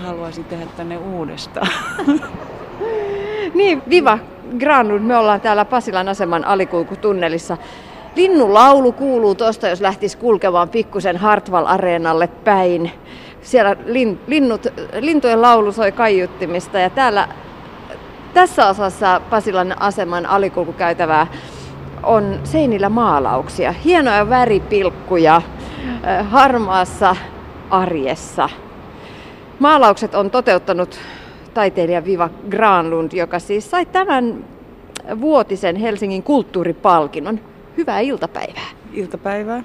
haluaisin tehdä tänne uudestaan. niin, Viva Granlund, me ollaan täällä Pasilan aseman alikulkutunnelissa. Linnulaulu kuuluu tuosta, jos lähtisi kulkemaan pikkusen Hartwall-areenalle päin. Siellä lin, linnut, lintujen laulu soi kaiuttimista ja täällä tässä osassa Pasilan aseman alikulkukäytävää on seinillä maalauksia, hienoja väripilkkuja harmaassa arjessa. Maalaukset on toteuttanut taiteilija Viva Granlund, joka siis sai tämän vuotisen Helsingin kulttuuripalkinnon. Hyvää iltapäivää. Iltapäivää.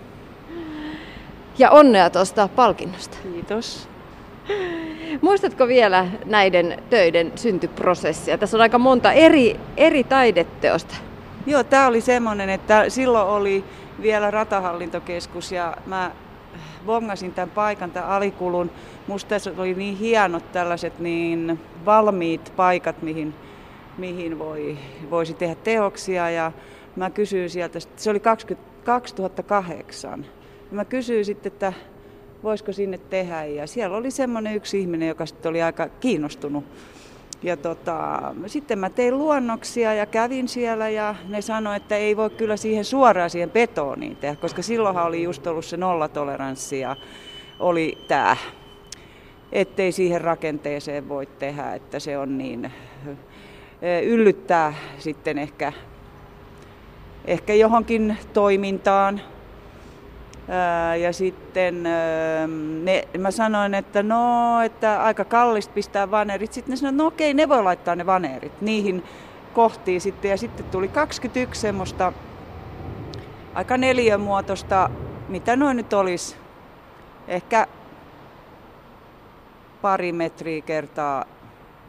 Ja onnea tuosta palkinnosta. Kiitos. Muistatko vielä näiden töiden syntyprosessia? Tässä on aika monta eri, eri taideteosta. Joo, tämä oli semmoinen, että silloin oli vielä ratahallintokeskus ja mä bongasin tämän paikan, tämän alikulun. Musta tässä oli niin hienot tällaiset niin valmiit paikat, mihin, mihin voi, voisi tehdä teoksia. Ja mä kysyin sieltä, se oli 20, 2008. Ja mä kysyin sitten, että voisiko sinne tehdä. Ja siellä oli semmoinen yksi ihminen, joka sitten oli aika kiinnostunut. Ja tota, sitten mä tein luonnoksia ja kävin siellä ja ne sanoi, että ei voi kyllä siihen suoraan siihen betoniin tehdä, koska silloinhan oli just ollut se nollatoleranssi ja oli tämä, ettei siihen rakenteeseen voi tehdä, että se on niin, yllyttää sitten ehkä, ehkä johonkin toimintaan, ja sitten ne, mä sanoin, että no, että aika kallista pistää vanerit. Sitten ne sanoivat, no okei, ne voi laittaa ne vanerit niihin kohtiin sitten. Ja sitten tuli 21 semmoista aika neliömuotoista, mitä noin nyt olisi, ehkä pari metriä kertaa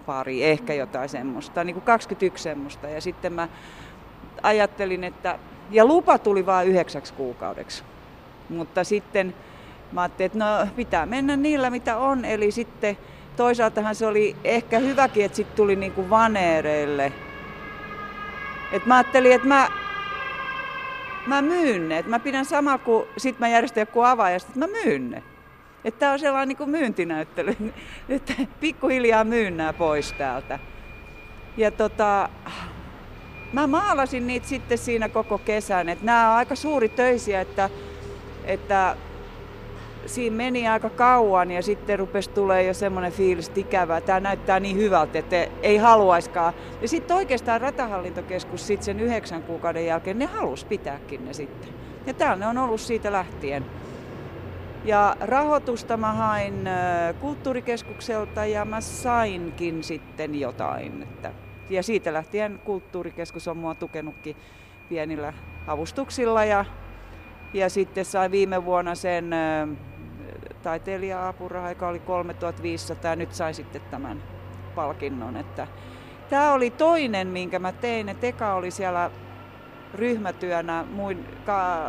pari, ehkä jotain semmoista, niin kuin 21 semmoista. Ja sitten mä ajattelin, että, ja lupa tuli vain yhdeksäksi kuukaudeksi. Mutta sitten mä ajattelin, että no pitää mennä niillä mitä on. Eli sitten toisaaltahan se oli ehkä hyväkin, että sitten tuli niinku vaneereille. Et mä ajattelin, että mä, mä myyn ne. Et mä pidän sama kuin sit mä järjestän joku avaajasta, että mä myyn ne. Että tää on sellainen niin kuin myyntinäyttely, että pikkuhiljaa myyn nämä pois täältä. Ja tota, mä maalasin niitä sitten siinä koko kesän. Että nämä on aika suuri töisiä, että että siinä meni aika kauan ja sitten rupesi tulee jo semmoinen fiilis, että ikävää, tämä näyttää niin hyvältä, että ei haluaiskaan. Ja sitten oikeastaan ratahallintokeskus sitten sen yhdeksän kuukauden jälkeen, ne halusi pitääkin ne sitten. Ja täällä on ollut siitä lähtien. Ja rahoitusta mä hain kulttuurikeskukselta ja mä sainkin sitten jotain. Että, ja siitä lähtien kulttuurikeskus on mua tukenutkin pienillä avustuksilla ja ja sitten sai viime vuonna sen taiteilija-apuraha, joka oli 3500 ja nyt sai sitten tämän palkinnon. Että tämä oli toinen, minkä mä tein. Et eka oli siellä ryhmätyönä, muin, ka,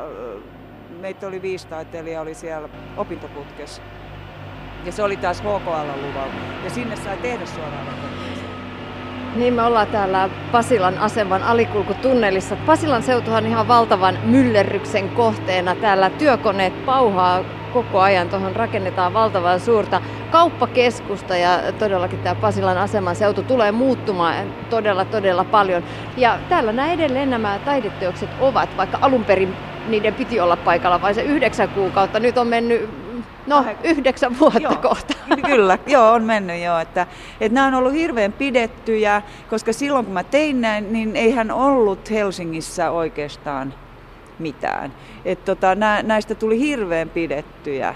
meitä oli viisi taiteilijaa, oli siellä opintoputkessa. Ja se oli taas HKL-luvalla. Ja sinne sai tehdä suoraan niin, me ollaan täällä Pasilan aseman alikulkutunnelissa. Pasilan seutuhan ihan valtavan myllerryksen kohteena. Täällä työkoneet pauhaa koko ajan. Tuohon rakennetaan valtavan suurta kauppakeskusta ja todellakin tämä Pasilan aseman seutu tulee muuttumaan todella todella paljon. Ja täällä nämä edelleen nämä taideteokset ovat, vaikka alun perin niiden piti olla paikalla vain se yhdeksän kuukautta. Nyt on mennyt No, yhdeksän vuotta joo, kohta. Kyllä, joo, on mennyt jo. Että, että nämä on ollut hirveän pidettyjä, koska silloin kun mä tein näin, niin eihän ollut Helsingissä oikeastaan mitään. Et tota, nä, näistä tuli hirveän pidettyjä.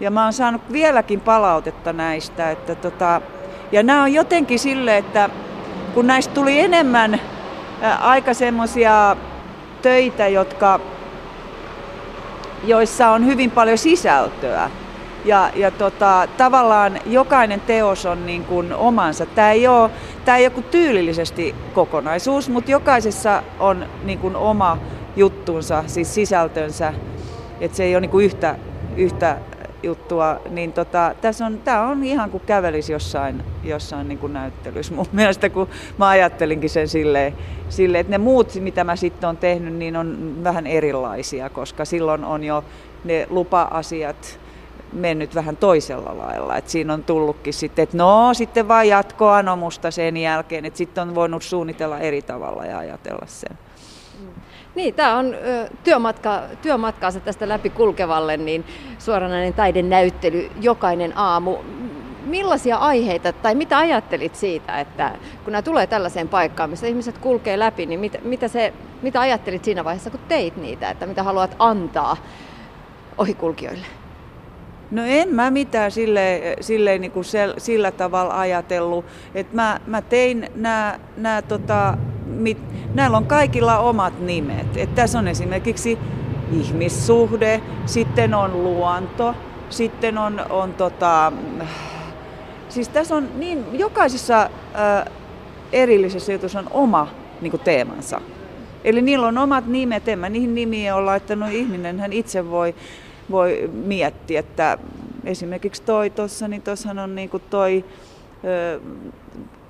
Ja mä oon saanut vieläkin palautetta näistä. Että tota, ja nämä on jotenkin sille, että kun näistä tuli enemmän ää, aika semmoisia töitä, jotka joissa on hyvin paljon sisältöä. Ja, ja tota, tavallaan jokainen teos on niin kuin omansa. Tämä ei ole, tämä ei ole tyylillisesti kokonaisuus, mutta jokaisessa on niin kuin oma juttunsa, siis sisältönsä. Että se ei ole niin kuin yhtä, yhtä juttua, niin tota, tässä on, tämä on ihan kuin kävelisi jossain, jossain niin kuin näyttelyssä mun mielestä, kun mä ajattelinkin sen silleen, silleen, että ne muut, mitä mä sitten on tehnyt, niin on vähän erilaisia, koska silloin on jo ne lupa-asiat mennyt vähän toisella lailla. Et siinä on tullutkin sitten, että no sitten vaan jatkoanomusta sen jälkeen, että sitten on voinut suunnitella eri tavalla ja ajatella sen. Niin, tämä on työmatka, työmatkaansa tästä läpi kulkevalle, niin suoranainen taidenäyttely jokainen aamu. Millaisia aiheita tai mitä ajattelit siitä, että kun nämä tulee tällaiseen paikkaan, missä ihmiset kulkee läpi, niin mitä, mitä, se, mitä ajattelit siinä vaiheessa, kun teit niitä, että mitä haluat antaa ohikulkijoille? No en mä mitään sille, sille niin kuin sel, sillä tavalla ajatellut, että mä, mä tein nämä, tota, mit, näillä on kaikilla omat nimet. Et tässä on esimerkiksi ihmissuhde, sitten on luonto, sitten on, on tota, siis tässä on niin, jokaisessa ää, erillisessä jutussa on oma niin kuin teemansa. Eli niillä on omat nimet, en mä niihin nimiä ole laittanut, ihminen hän itse voi voi miettiä, että esimerkiksi toi tuossa, niin tuossahan on niin kuin toi,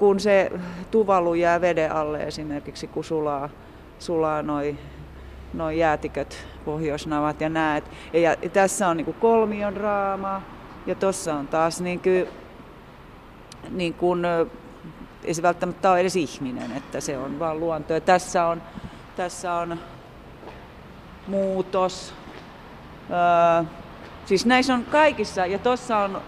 kun se tuvalu jää veden alle esimerkiksi, kun sulaa, sulaa noi, noi jäätiköt, pohjoisnavat ja näet. Ja, ja tässä on niin kuin kolmion raama ja tuossa on taas niin kuin, niin kuin, ei se välttämättä ole edes ihminen, että se on vaan luonto. Ja tässä on, tässä on muutos, Öö, siis näissä on kaikissa, ja tuossa on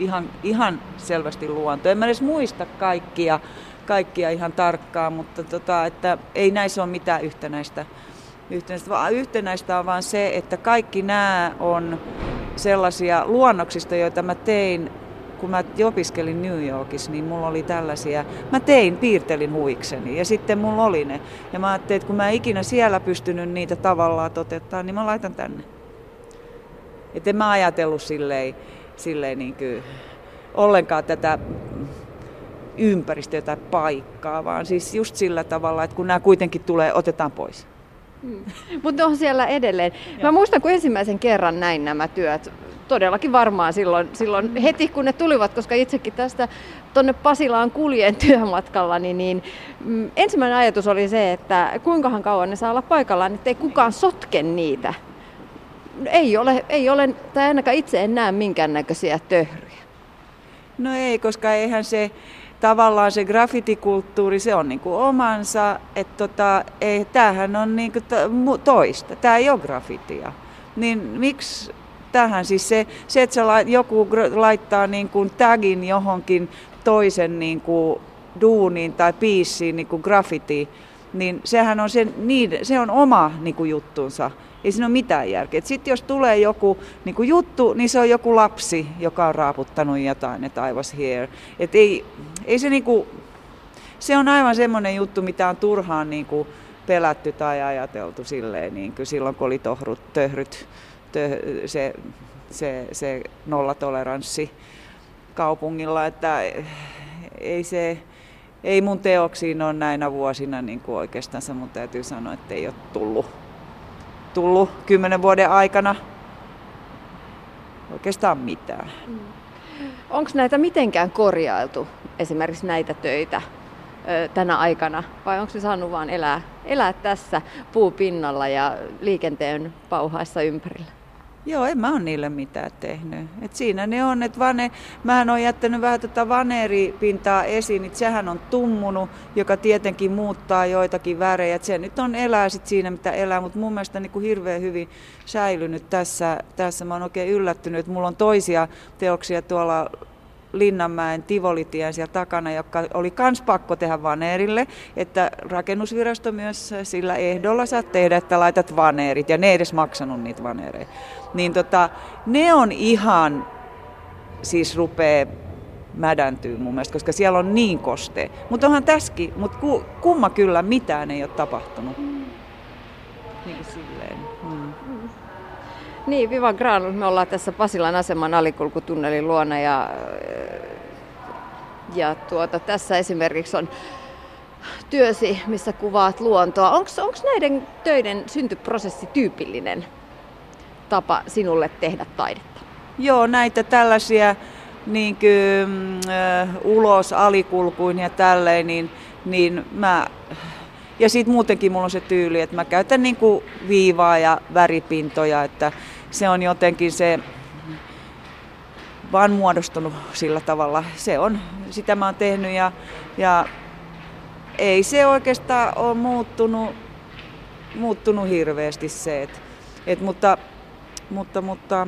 ihan, ihan selvästi luonto. En mä edes muista kaikkia, kaikkia ihan tarkkaan, mutta tota, että ei näissä ole mitään yhtenäistä. Yhtenäistä, vaan yhtenäistä on vaan se, että kaikki nämä on sellaisia luonnoksista, joita mä tein kun mä opiskelin New Yorkissa, niin mulla oli tällaisia, mä tein, piirtelin huikseni ja sitten mulla oli ne. Ja mä ajattelin, että kun mä ikinä siellä pystynyt niitä tavallaan toteuttaa, niin mä laitan tänne. Että en mä ajatellut silleen, silleen niin kuin ollenkaan tätä ympäristöä tai paikkaa, vaan siis just sillä tavalla, että kun nämä kuitenkin tulee, otetaan pois. Hmm. Mutta on siellä edelleen. Mä muistan, kun ensimmäisen kerran näin nämä työt, todellakin varmaan silloin, silloin heti kun ne tulivat, koska itsekin tästä tuonne Pasilaan kuljen työmatkalla, niin, niin mm, ensimmäinen ajatus oli se, että kuinkahan kauan ne saa olla paikallaan, että ei kukaan sotke niitä ei ole, ei ole, tai ainakaan itse en näe minkäännäköisiä töhryjä. No ei, koska eihän se tavallaan se graffitikulttuuri, se on niin omansa, että tota, ei, tämähän on niin kuin toista, tämä ei ole graffitia. Niin miksi tähän siis se, se että joku laittaa niin tagin johonkin toisen niin duuniin tai biisiin niin graffiti, niin sehän on, se, niin, se on oma niin juttunsa. Ei siinä ole mitään järkeä. Sitten jos tulee joku niin kuin juttu, niin se on joku lapsi, joka on raaputtanut jotain, että I was here. Et ei, ei se, niin kuin, se on aivan semmoinen juttu, mitä on turhaan niin kuin pelätty tai ajateltu silleen, niin kuin silloin, kun oli tohrut, töhryt, tö, se, se, se nollatoleranssi kaupungilla, että ei se, ei mun teoksiin ole näinä vuosina niin kuin oikeastaan mun täytyy sanoa, että ei ole tullut tullut kymmenen vuoden aikana oikeastaan mitään. Mm. Onko näitä mitenkään korjailtu, esimerkiksi näitä töitä tänä aikana, vai onko se saanut vain elää, elää tässä puupinnalla ja liikenteen pauhaessa ympärillä? Joo, en mä ole niille mitään tehnyt. Et siinä ne on, että vane, mähän on jättänyt vähän tätä vaneeripintaa esiin, että sehän on tummunut, joka tietenkin muuttaa joitakin värejä. Et se nyt on elää sit siinä, mitä elää, mutta mun mielestä niin kuin hirveän hyvin säilynyt tässä. Tässä mä oon oikein yllättynyt, että mulla on toisia teoksia tuolla Linnanmäen Tivolitien siellä takana, joka oli kans pakko tehdä vaneerille, että rakennusvirasto myös sillä ehdolla saat tehdä, että laitat vaneerit, ja ne ei edes maksanut niitä vaneereja. Niin tota, ne on ihan, siis rupee mädäntyy mun mielestä, koska siellä on niin koste. Mutta onhan tässäkin, mutta kumma kyllä mitään ei ole tapahtunut. Mm. Niin silleen. Mm. Niin, Viva Granus, me ollaan tässä Pasilan aseman alikulkutunnelin luona ja, ja tuota, tässä esimerkiksi on työsi, missä kuvaat luontoa. Onko näiden töiden syntyprosessi tyypillinen tapa sinulle tehdä taidetta? Joo, näitä tällaisia niin kuin, äh, ulos alikulkuin ja tälleen, niin, niin mä ja sitten muutenkin mulla on se tyyli, että mä käytän niin kuin viivaa ja väripintoja, että se on jotenkin se, vaan muodostunut sillä tavalla. Se on, sitä mä oon tehnyt ja, ja ei se oikeastaan ole muuttunut, muuttunut hirveästi se, et, et, mutta, mutta, mutta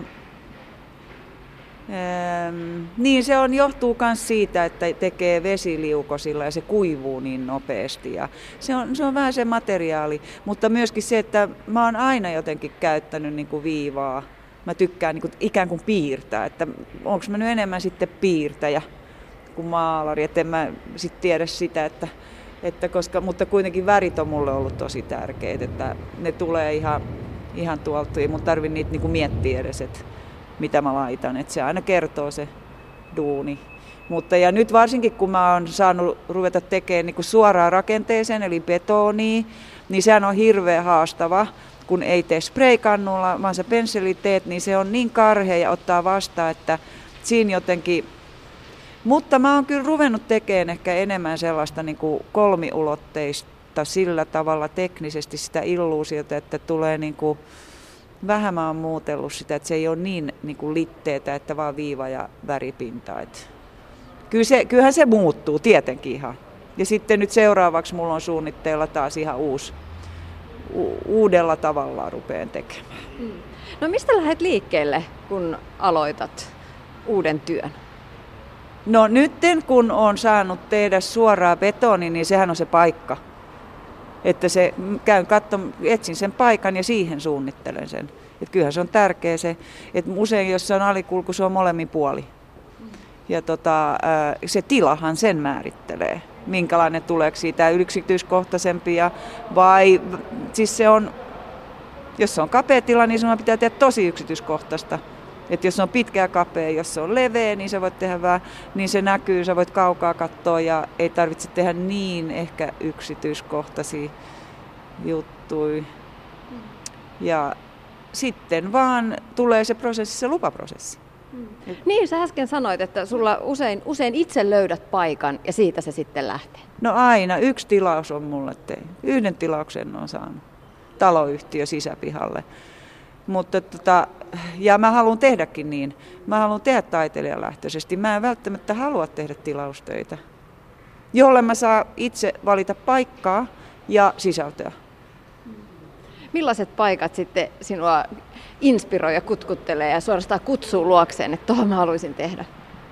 Ähm, niin se on, johtuu myös siitä, että tekee vesiliukosilla ja se kuivuu niin nopeasti. Ja se, on, se on vähän se materiaali, mutta myöskin se, että mä oon aina jotenkin käyttänyt niin kuin viivaa. Mä tykkään niin kuin, ikään kuin piirtää, että onko mä nyt enemmän sitten piirtäjä kuin maalari, että en mä sitten tiedä sitä, että, että koska, mutta kuitenkin värit on mulle ollut tosi tärkeitä, että ne tulee ihan, ihan tuolta, ei mun tarvi niitä niin kuin miettiä edes, että mitä mä laitan. Että se aina kertoo se duuni. Mutta ja nyt varsinkin kun mä oon saanut ruveta tekemään niin suoraan rakenteeseen, eli betoniin, niin sehän on hirveän haastava, kun ei tee spraykannulla, vaan sä pensseli teet, niin se on niin karhea ja ottaa vastaan, että siinä jotenkin... Mutta mä oon kyllä ruvennut tekemään ehkä enemmän sellaista niin kuin kolmiulotteista sillä tavalla teknisesti sitä illuusiota, että tulee niin kuin vähän mä oon muutellut sitä, että se ei ole niin, niin kuin litteetä, että vaan viiva ja väripinta. Että kyllä se, kyllähän se muuttuu tietenkin ihan. Ja sitten nyt seuraavaksi mulla on suunnitteilla taas ihan uusi, u- uudella tavalla rupeen tekemään. Hmm. No mistä lähdet liikkeelle, kun aloitat uuden työn? No nyt kun on saanut tehdä suoraa betoni, niin sehän on se paikka että se, käyn katson, etsin sen paikan ja siihen suunnittelen sen. Et kyllähän se on tärkeä se, että usein jos se on alikulku, se on molemmin puoli. Ja tota, se tilahan sen määrittelee, minkälainen tuleeko siitä yksityiskohtaisempi ja vai siis se on, jos se on kapea tila, niin sinun pitää tehdä tosi yksityiskohtaista. Että jos on pitkä ja kapea, jos se on leveä, niin sä voit tehdä vähän, niin se näkyy, sä voit kaukaa katsoa ja ei tarvitse tehdä niin ehkä yksityiskohtaisia juttuja. Mm. Ja sitten vaan tulee se prosessi, se lupaprosessi. Mm. Niin, sä äsken sanoit, että sulla usein, usein itse löydät paikan ja siitä se sitten lähtee. No aina, yksi tilaus on mulle tein. Yhden tilauksen on saanut taloyhtiö sisäpihalle. Mutta tota, ja mä haluan tehdäkin niin. Mä haluan tehdä taiteilijalähtöisesti. Mä en välttämättä halua tehdä tilaustöitä, jolle mä saa itse valita paikkaa ja sisältöä. Millaiset paikat sitten sinua inspiroi ja kutkuttelee ja suorastaan kutsuu luokseen, että tuohon mä haluaisin tehdä?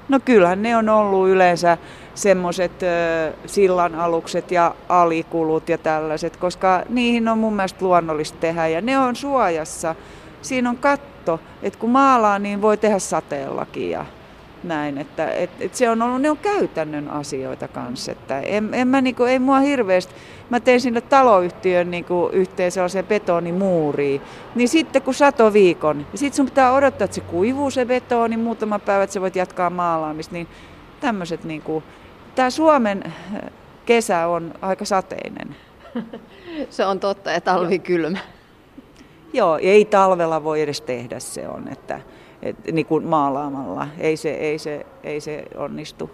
No kyllähän ne on ollut yleensä semmoiset sillan alukset ja alikulut ja tällaiset, koska niihin on mun mielestä luonnollista tehdä ja ne on suojassa. Siinä on katto, että kun maalaa, niin voi tehdä sateellakin ja näin, että et, et se on ollut, ne on käytännön asioita kanssa, että en, en mä niinku, ei mua hirveästi, mä tein sinne taloyhtiön niinku yhteen sellaiseen betonimuuriin, niin sitten kun sato viikon, ja sitten sun pitää odottaa, että se kuivuu se betoni, muutama päivä, että sä voit jatkaa maalaamista, niin tämmöiset niinku, tämä Suomen kesä on aika sateinen. se on totta ja talvi kylmä. Joo, ei talvella voi edes tehdä se on, että, että niin kuin maalaamalla. Ei se, ei, se, ei se onnistu.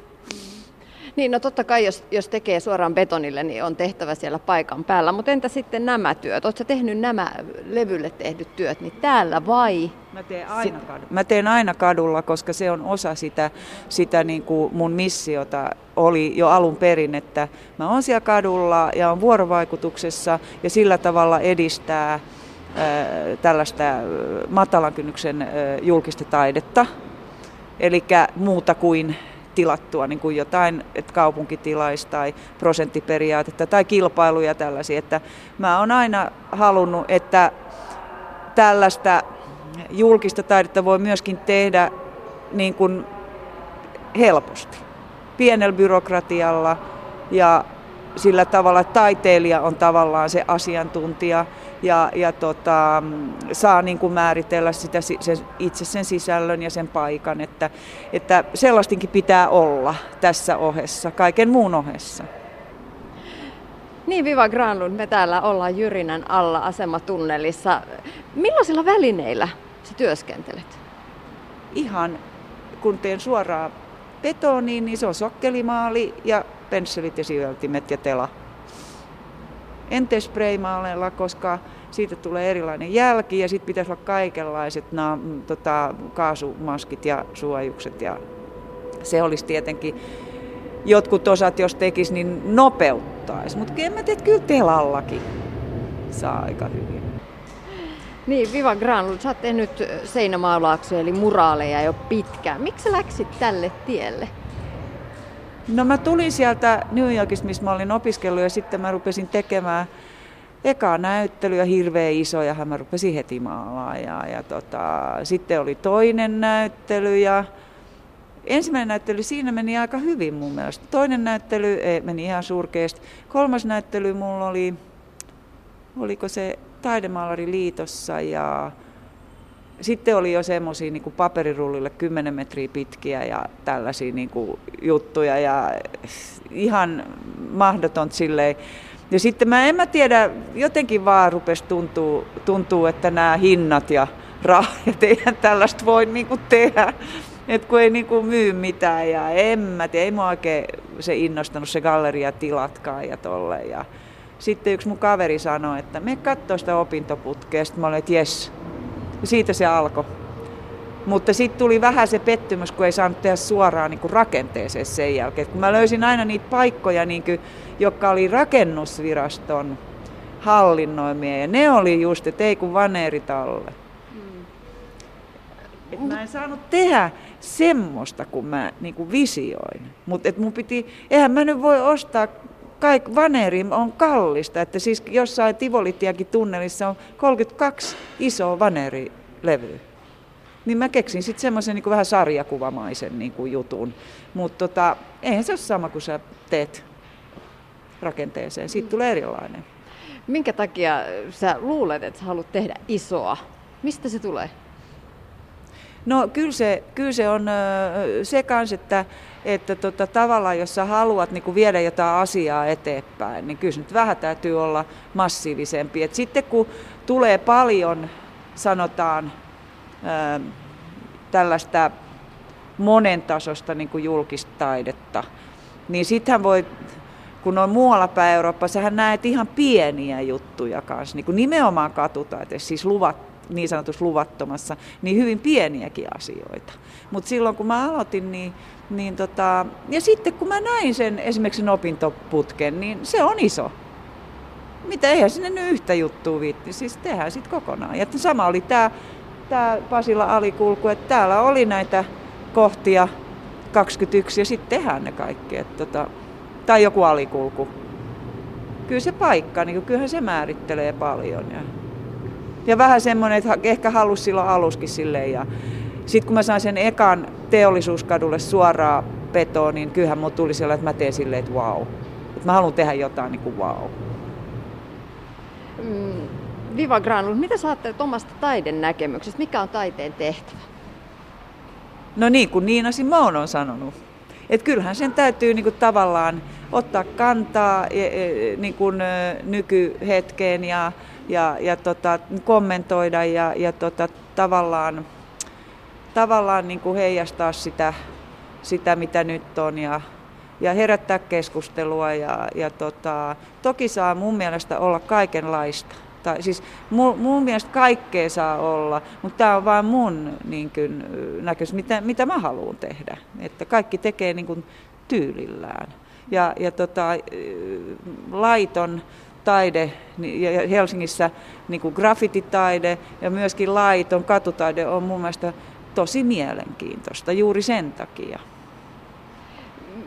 Niin, no totta kai jos, jos tekee suoraan betonille, niin on tehtävä siellä paikan päällä. Mutta entä sitten nämä työt? Oletko tehnyt nämä levylle tehdyt työt, niin täällä vai? Mä teen aina, kadulla. Mä teen aina kadulla, koska se on osa sitä, sitä niin kuin mun missiota oli jo alun perin, että mä oon siellä kadulla ja on vuorovaikutuksessa ja sillä tavalla edistää tällaista matalan kynnyksen julkista taidetta, eli muuta kuin tilattua niin kuin jotain, että kaupunkitilais tai prosenttiperiaatetta tai kilpailuja tällaisia. Että mä oon aina halunnut, että tällaista julkista taidetta voi myöskin tehdä niin kuin helposti, pienellä byrokratialla ja sillä tavalla, että taiteilija on tavallaan se asiantuntija ja, ja tota, saa niin kuin määritellä sitä, sen, itse sen sisällön ja sen paikan, että, että sellaistinkin pitää olla tässä ohessa, kaiken muun ohessa. Niin, Viva Granlund, me täällä ollaan Jyrinän alla asematunnelissa. Millaisilla välineillä sä työskentelet? Ihan, kun teen suoraan betoniin, niin se on sokkelimaali ja pensselit ja siveltimet ja tela. En tee koska siitä tulee erilainen jälki ja sitten pitäisi olla kaikenlaiset na, tota, kaasumaskit ja suojukset ja se olisi tietenkin jotkut osat, jos tekisi, niin nopeuttaisi. Mutta en mä tiedä, kyllä telallakin saa aika hyvin. Niin, Viva Granlund, sä oot tehnyt seinämaalauksia eli muraaleja jo pitkään. Miksi läksit tälle tielle? No mä tulin sieltä New Yorkista, missä mä olin opiskellut ja sitten mä rupesin tekemään eka näyttelyä, hirveän iso ja mä rupesin heti maalaa. Ja, ja tota, sitten oli toinen näyttely ja ensimmäinen näyttely siinä meni aika hyvin mun mielestä. Toinen näyttely ei, meni ihan surkeasti. Kolmas näyttely mulla oli, oliko se liitossa ja sitten oli jo semmoisia niin paperirullille 10 metriä pitkiä ja tällaisia niin kuin, juttuja ja ihan mahdoton silleen. Ja sitten mä en mä tiedä, jotenkin vaan rupesi tuntuu, tuntuu että nämä hinnat ja rahat, eihän tällaista voi niin kuin tehdä. Et kun ei niin kuin myy mitään ja en mä tiedä, ei mua oikein se innostanut se galleria tilatkaan ja tolle. Ja sitten yksi mun kaveri sanoi, että me katsoo sitä opintoputkea. Sitten mä olin, että jes. Ja siitä se alkoi. Mutta sitten tuli vähän se pettymys, kun ei saanut tehdä suoraan niin kuin rakenteeseen sen jälkeen. Kun mä löysin aina niitä paikkoja, niin kuin, jotka oli rakennusviraston hallinnoimia. Ja ne oli just, että ei kun vaneeritalle. Mm. Et mä en saanut tehdä semmoista, kun mä niin kuin visioin. Mutta mun piti, eihän mä nyt voi ostaa kaik, vaneri on kallista, että siis jossain Tivolitiakin tunnelissa on 32 isoa vanerilevyä. Niin mä keksin sitten semmoisen niin vähän sarjakuvamaisen niin kuin jutun. Mutta tota, eihän se ole sama kuin sä teet rakenteeseen. Siitä tulee erilainen. Minkä takia sä luulet, että sä haluat tehdä isoa? Mistä se tulee? No kyllä se, kyllä se on se kans, että, että tota, tavallaan jos sä haluat niin viedä jotain asiaa eteenpäin, niin kyllä se nyt vähän täytyy olla massiivisempi. Et sitten kun tulee paljon, sanotaan, tällaista monentasosta niin kuin julkista taidetta, niin sittenhän voi kun on muualla päin Euroopassa, sä näet ihan pieniä juttuja kanssa, niin kuin nimenomaan katutaiteessa, siis luvat, niin sanotussa luvattomassa, niin hyvin pieniäkin asioita. Mutta silloin kun mä aloitin, niin, niin tota, ja sitten kun mä näin sen esimerkiksi sen opintoputken, niin se on iso. Mitä eihän sinne nyt yhtä juttua viitti, siis tehdään sitten kokonaan. Ja sama oli tämä tää Pasilla alikulku, että täällä oli näitä kohtia 21 ja sitten tehdään ne kaikki. Et tota, tai joku alikulku. Kyllä se paikka, niin kyllähän se määrittelee paljon. Ja ja vähän semmoinen, että ehkä halusi silloin aluskin silleen. Ja sitten kun mä sain sen ekan teollisuuskadulle suoraan petoon, niin kyllähän mulla tuli sellainen, että mä teen silleen, että wow. Että mä haluan tehdä jotain niin kuin wow. Mm, Viva Granul, mitä sä ajattelet omasta taiden näkemyksestä? Mikä on taiteen tehtävä? No niin kuin Niina Simone on sanonut. Että kyllähän sen täytyy niin kuin tavallaan ottaa kantaa e, e, niin kuin nykyhetkeen ja ja, ja tota, kommentoida ja, ja tota, tavallaan, tavallaan niin kuin heijastaa sitä, sitä, mitä nyt on ja, ja herättää keskustelua. Ja, ja tota, toki saa mun mielestä olla kaikenlaista. Tai, siis mun, mun mielestä kaikkea saa olla, mutta tämä on vain mun niin kuin, näköis, mitä, mitä mä haluan tehdä. Että kaikki tekee niin kuin, tyylillään. Ja, ja tota, laiton taide ja Helsingissä niin kuin graffititaide ja myöskin laiton katutaide on mun mielestä tosi mielenkiintoista juuri sen takia.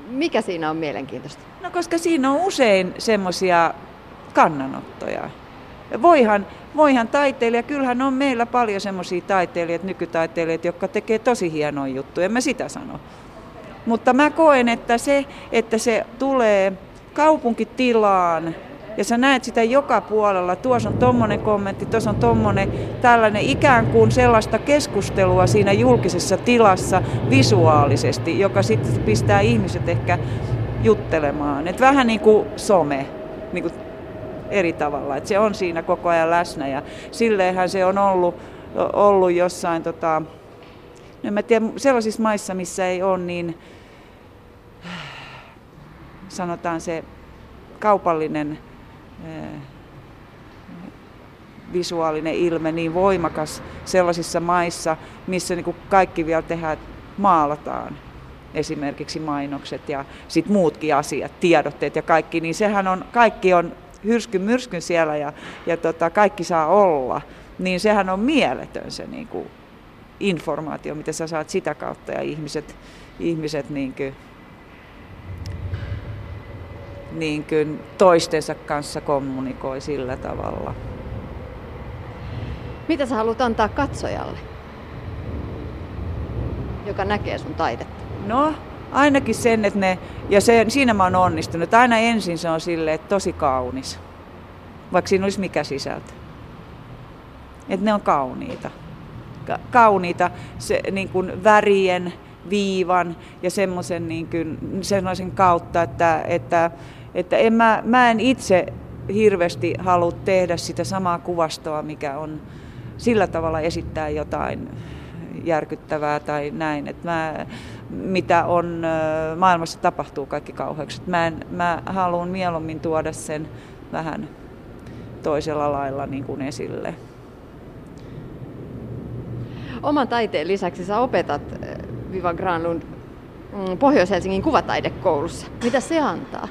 Mikä siinä on mielenkiintoista? No koska siinä on usein semmoisia kannanottoja. Voihan, voihan taiteilija, kyllähän on meillä paljon semmoisia taiteilijat, nykytaiteilijat, jotka tekee tosi hienoja juttuja, en mä sitä sano. Mutta mä koen, että se, että se tulee kaupunkitilaan, ja sä näet sitä joka puolella. Tuossa on tommonen kommentti, tuossa on tommonen tällainen ikään kuin sellaista keskustelua siinä julkisessa tilassa visuaalisesti, joka sitten pistää ihmiset ehkä juttelemaan. Et vähän niin kuin some, niin kuin eri tavalla, että se on siinä koko ajan läsnä ja silleenhän se on ollut, ollut jossain, tota, no mä tiedä, sellaisissa maissa, missä ei ole niin, sanotaan se kaupallinen visuaalinen ilme niin voimakas sellaisissa maissa, missä niin kuin kaikki vielä tehdään, maalataan esimerkiksi mainokset ja sit muutkin asiat, tiedotteet ja kaikki, niin sehän on, kaikki on hyrskyn myrskyn siellä ja, ja tota, kaikki saa olla, niin sehän on mieletön se niin kuin informaatio, mitä sä saat sitä kautta ja ihmiset, ihmiset niin kuin, niin kuin toistensa kanssa kommunikoi sillä tavalla. Mitä sä haluat antaa katsojalle, joka näkee sun taidetta? No, ainakin sen, että ne, ja se, siinä mä oon onnistunut, aina ensin se on sille, että tosi kaunis, vaikka siinä olisi mikä sisältö. Että ne on kauniita. Ka- kauniita se, niin kuin värien, viivan ja semmoisen niin kuin, kautta, että, että, että en mä, mä en itse hirveästi halua tehdä sitä samaa kuvastoa, mikä on sillä tavalla esittää jotain järkyttävää tai näin. Että mä, mitä on maailmassa tapahtuu kaikki kauheaksi. Mä, mä haluan mieluummin tuoda sen vähän toisella lailla niin kuin esille. Oman taiteen lisäksi sä opetat Viva Granlund mm, Pohjois-Helsingin kuvataidekoulussa. Mitä se antaa?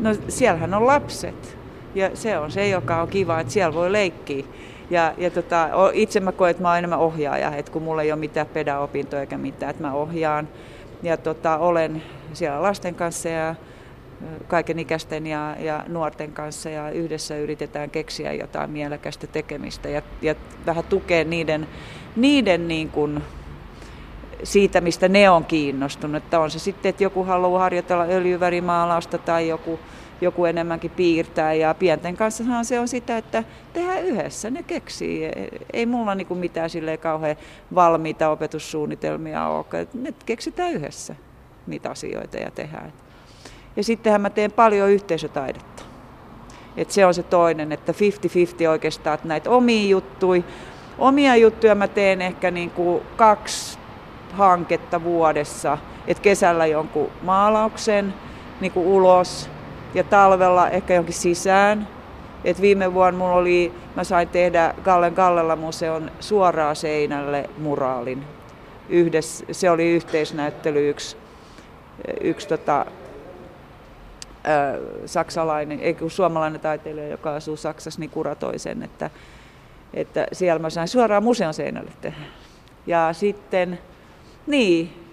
No siellähän on lapset ja se on se, joka on kiva, että siellä voi leikkiä. Ja, ja tota, itse mä koen, että mä oon enemmän ohjaaja, että kun mulla ei ole mitään pedaopintoja eikä mitään, että mä ohjaan ja tota, olen siellä lasten kanssa ja kaiken ikäisten ja, ja nuorten kanssa ja yhdessä yritetään keksiä jotain mielekästä tekemistä ja, ja vähän tukea niiden, niiden niin kuin, siitä, mistä ne on kiinnostunut. Että on se sitten, että joku haluaa harjoitella öljyvärimaalausta tai joku joku enemmänkin piirtää. Ja pienten kanssa se on sitä, että tehdään yhdessä, ne keksii. Ei mulla niinku mitään silleen kauhean valmiita opetussuunnitelmia ole. Ne keksitään yhdessä niitä asioita ja tehdään. Ja sittenhän mä teen paljon yhteisötaidetta. Et se on se toinen, että 50-50 oikeastaan, että näitä omia juttuja, omia juttuja mä teen ehkä niin kuin kaksi hanketta vuodessa, että kesällä jonkun maalauksen niin kuin ulos ja talvella ehkä jonkin sisään. Et viime vuonna mulla oli, mä sain tehdä Gallen Gallella museon suoraan seinälle muraalin. Yhdessä, se oli yhteisnäyttely yksi, yksi tota, ö, saksalainen, ei suomalainen taiteilija, joka asuu Saksassa, niin kuratoi sen, että, että siellä mä sain suoraan museon seinälle tehdä. Ja sitten, niin,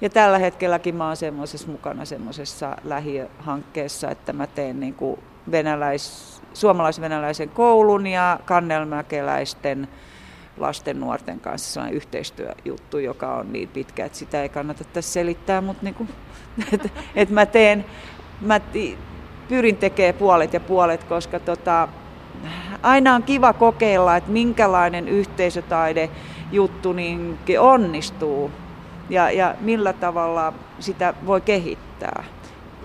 ja tällä hetkelläkin mä oon semmoisessa mukana semmoisessa lähihankkeessa, että mä teen niin kuin venäläis, suomalais-venäläisen koulun ja kannelmäkeläisten lasten nuorten kanssa sellainen yhteistyöjuttu, joka on niin pitkä, että sitä ei kannata tässä selittää, mutta niin kuin, että, että mä teen, mä pyrin tekemään puolet ja puolet, koska tota, aina on kiva kokeilla, että minkälainen yhteisötaide juttu niin onnistuu ja, ja millä tavalla sitä voi kehittää.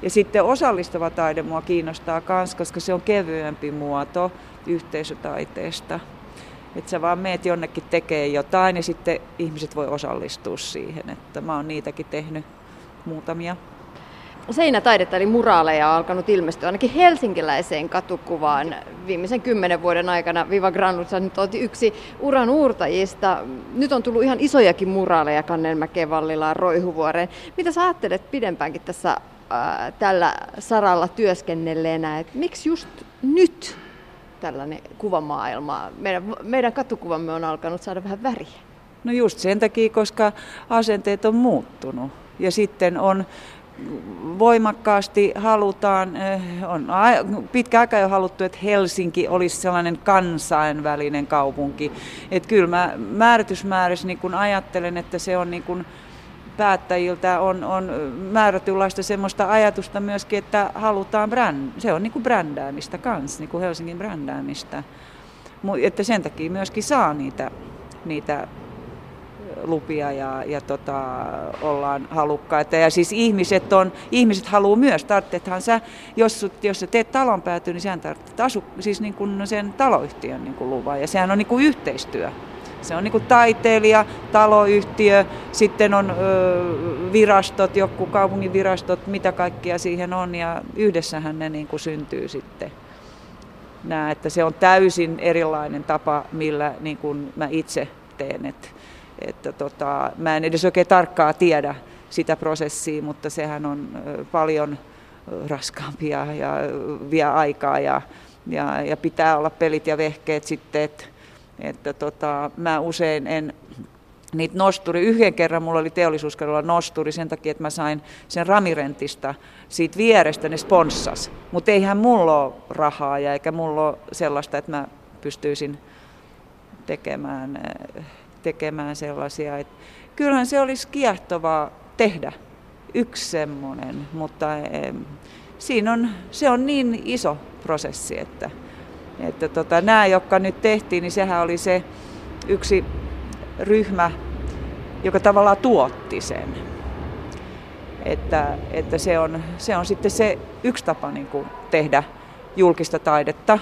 Ja sitten osallistava taide mua kiinnostaa myös, koska se on kevyempi muoto yhteisötaiteesta. Että sä vaan meet jonnekin tekee jotain ja sitten ihmiset voi osallistua siihen. Että mä oon niitäkin tehnyt muutamia seinätaidetta eli muraaleja on alkanut ilmestyä ainakin helsinkiläiseen katukuvaan viimeisen kymmenen vuoden aikana. Viva Granutsa nyt on yksi uran uurtajista. Nyt on tullut ihan isojakin muraaleja Kannelmäkeen, Vallilaan, Roihuvuoreen. Mitä sä ajattelet pidempäänkin tässä ää, tällä saralla työskennelleenä, että miksi just nyt tällainen kuvamaailma? Meidän, meidän katukuvamme on alkanut saada vähän väriä. No just sen takia, koska asenteet on muuttunut. Ja sitten on voimakkaasti halutaan, eh, on pitkä aika jo haluttu, että Helsinki olisi sellainen kansainvälinen kaupunki. Että kyllä mä määritysmäärässä niin kun ajattelen, että se on niin kun päättäjiltä on, on määrätynlaista semmoista ajatusta myöskin, että halutaan bränd, se on niin kuin brändäämistä kanssa, niin kuin Helsingin brändäämistä. Että sen takia myöskin saa niitä, niitä lupia ja, ja tota, ollaan halukkaita. Ja siis ihmiset, on, ihmiset haluaa myös, tarvitsethan sä, jos, jos sä teet talon päätyä, niin sehän tarvitset asu, siis niin kuin sen taloyhtiön niin kuin luvan. Ja sehän on niin kuin yhteistyö. Se on niin kuin taiteilija, taloyhtiö, sitten on ö, virastot, joku kaupungin virastot, mitä kaikkia siihen on ja yhdessähän ne niin kuin syntyy sitten. näe, että se on täysin erilainen tapa, millä niin kuin mä itse teen. Et, että tota, mä en edes oikein tarkkaa tiedä sitä prosessia, mutta sehän on paljon raskaampi ja, ja vie aikaa ja, ja, ja pitää olla pelit ja vehkeet sitten, että, että tota, mä usein en niitä nosturi. Yhden kerran mulla oli teollisuuskadulla nosturi sen takia, että mä sain sen ramirentista siitä vierestä, ne sponssas. Mutta eihän mulla ole rahaa ja eikä mulla ole sellaista, että mä pystyisin tekemään, tekemään sellaisia. Et kyllähän se olisi kiehtovaa tehdä yksi semmoinen, mutta siinä on, se on niin iso prosessi, että, että tota, nämä, jotka nyt tehtiin, niin sehän oli se yksi ryhmä, joka tavallaan tuotti sen. Että, että se, on, se on sitten se yksi tapa niin kuin tehdä julkista taidetta.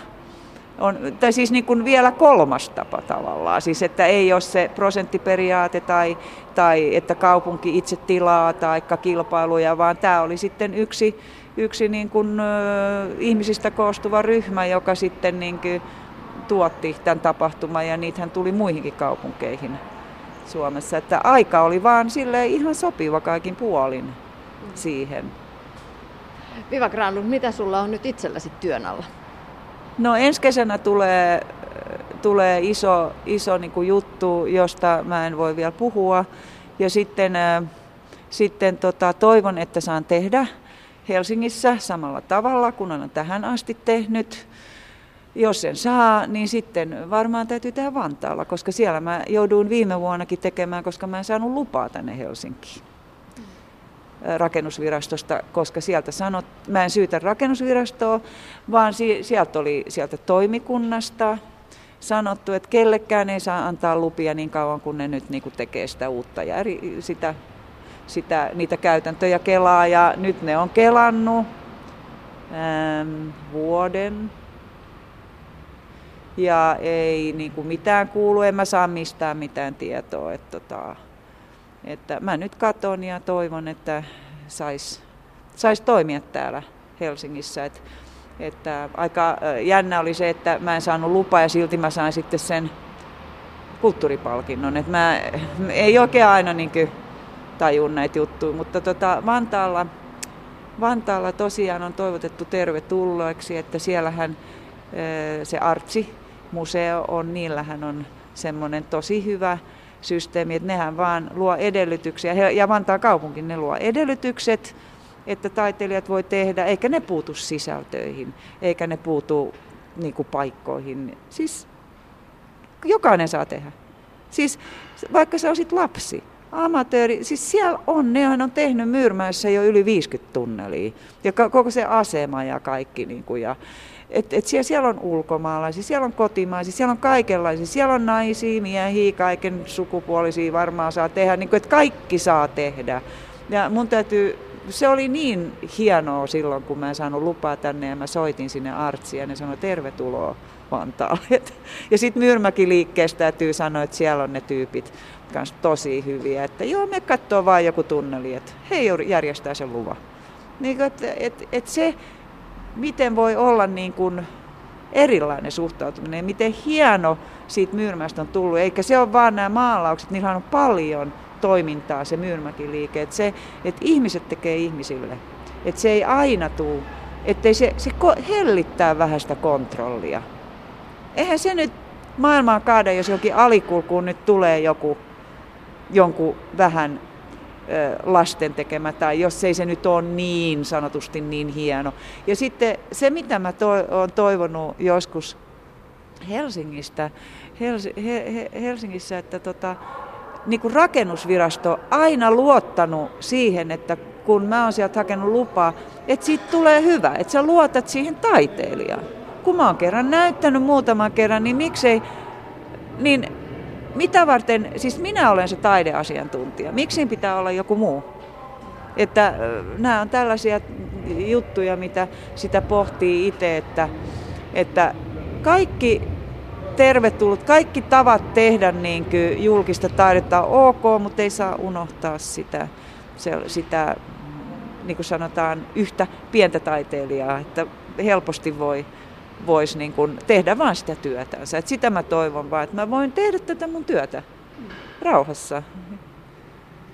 On, tai siis niin kuin vielä kolmas tapa tavallaan, siis että ei ole se prosenttiperiaate tai, tai että kaupunki itse tilaa tai kilpailuja, vaan tämä oli sitten yksi, yksi niin kuin, ö, ihmisistä koostuva ryhmä, joka sitten niin kuin, tuotti tämän tapahtuman ja niitähän tuli muihinkin kaupunkeihin Suomessa. Että aika oli vaan sille ihan sopiva kaikin puolin siihen. Viva Granlund, mitä sulla on nyt itselläsi työn alla? No ensi kesänä tulee, tulee iso, iso niin kuin juttu, josta mä en voi vielä puhua. Ja sitten, sitten tota, toivon, että saan tehdä Helsingissä samalla tavalla kuin olen tähän asti tehnyt jos sen saa, niin sitten varmaan täytyy tehdä Vantaalla, koska siellä mä jouduin viime vuonnakin tekemään, koska mä en saanut lupaa tänne Helsinkiin rakennusvirastosta, koska sieltä sanot, mä en syytä rakennusvirastoa, vaan si, sieltä oli sieltä toimikunnasta sanottu, että kellekään ei saa antaa lupia niin kauan, kun ne nyt niin kuin tekee sitä uutta ja eri, sitä, sitä, niitä käytäntöjä kelaa. Ja nyt ne on kelannut ähm, vuoden, ja ei niin kuin mitään kuulu, en mä saa mistään mitään tietoa. Että, tota, että mä nyt katon ja toivon, että sais, sais toimia täällä Helsingissä. Et, että aika jännä oli se, että mä en saanut lupaa ja silti mä sain sitten sen kulttuuripalkinnon. että mä ei oikein aina niin tajun näitä juttuja, mutta tota, Vantaalla, Vantaalla tosiaan on toivotettu tervetulleeksi, että siellähän se Artsi museo on, niillähän on semmoinen tosi hyvä systeemi, että nehän vaan luo edellytyksiä, ja Vantaan kaupunki ne luo edellytykset, että taiteilijat voi tehdä, eikä ne puutu sisältöihin, eikä ne puutu niin kuin paikkoihin. Siis jokainen saa tehdä. Siis vaikka sä olisit lapsi, amatööri, siis siellä on, ne on tehnyt Myyrmäessä jo yli 50 tunnelia. Ja koko se asema ja kaikki. Niin kuin, ja, et, et siellä, siellä on ulkomaalaisia, siellä on kotimaisia, siellä on kaikenlaisia, siellä on naisia, miehiä, kaiken sukupuolisia varmaan saa tehdä, niin kuin, että kaikki saa tehdä. Ja mun täytyy, se oli niin hienoa silloin, kun mä en saanut lupaa tänne ja mä soitin sinne Artsiin ja ne sanoi tervetuloa Vantaalle. Ja sitten Myyrmäki liikkeestä täytyy sanoa, että siellä on ne tyypit kanssa tosi hyviä, että joo, me katsoo vain joku tunneli, että he järjestää sen luvan. Niin, että et, et se, miten voi olla niin kuin erilainen suhtautuminen ja miten hieno siitä myyrmästä on tullut. Eikä se ole vaan nämä maalaukset, niillä on paljon toimintaa se myyrmäkin liike. Että se, että ihmiset tekee ihmisille. Että se ei aina tule, että se, se hellittää vähän sitä kontrollia. Eihän se nyt maailmaa kaada, jos jokin alikulkuun nyt tulee joku, jonkun vähän lasten tekemä, tai jos ei se nyt ole niin sanotusti niin hieno. Ja sitten se, mitä mä to, olen toivonut joskus Helsingistä, Hels, he, he, Helsingissä, että tota, niin kuin rakennusvirasto aina luottanut siihen, että kun mä oon sieltä hakenut lupaa, että siitä tulee hyvä, että sä luotat siihen taiteilijaan. Kun mä oon kerran näyttänyt muutaman kerran, niin miksei, niin mitä varten, siis minä olen se taideasiantuntija, miksi pitää olla joku muu? Että nämä on tällaisia juttuja, mitä sitä pohtii itse, että, että kaikki tervetullut, kaikki tavat tehdä niin kuin julkista taidetta on ok, mutta ei saa unohtaa sitä, sitä niin kuin sanotaan, yhtä pientä taiteilijaa, että helposti voi voisi niin kuin tehdä vaan sitä työtänsä. Et sitä mä toivon vaan, että mä voin tehdä tätä mun työtä rauhassa.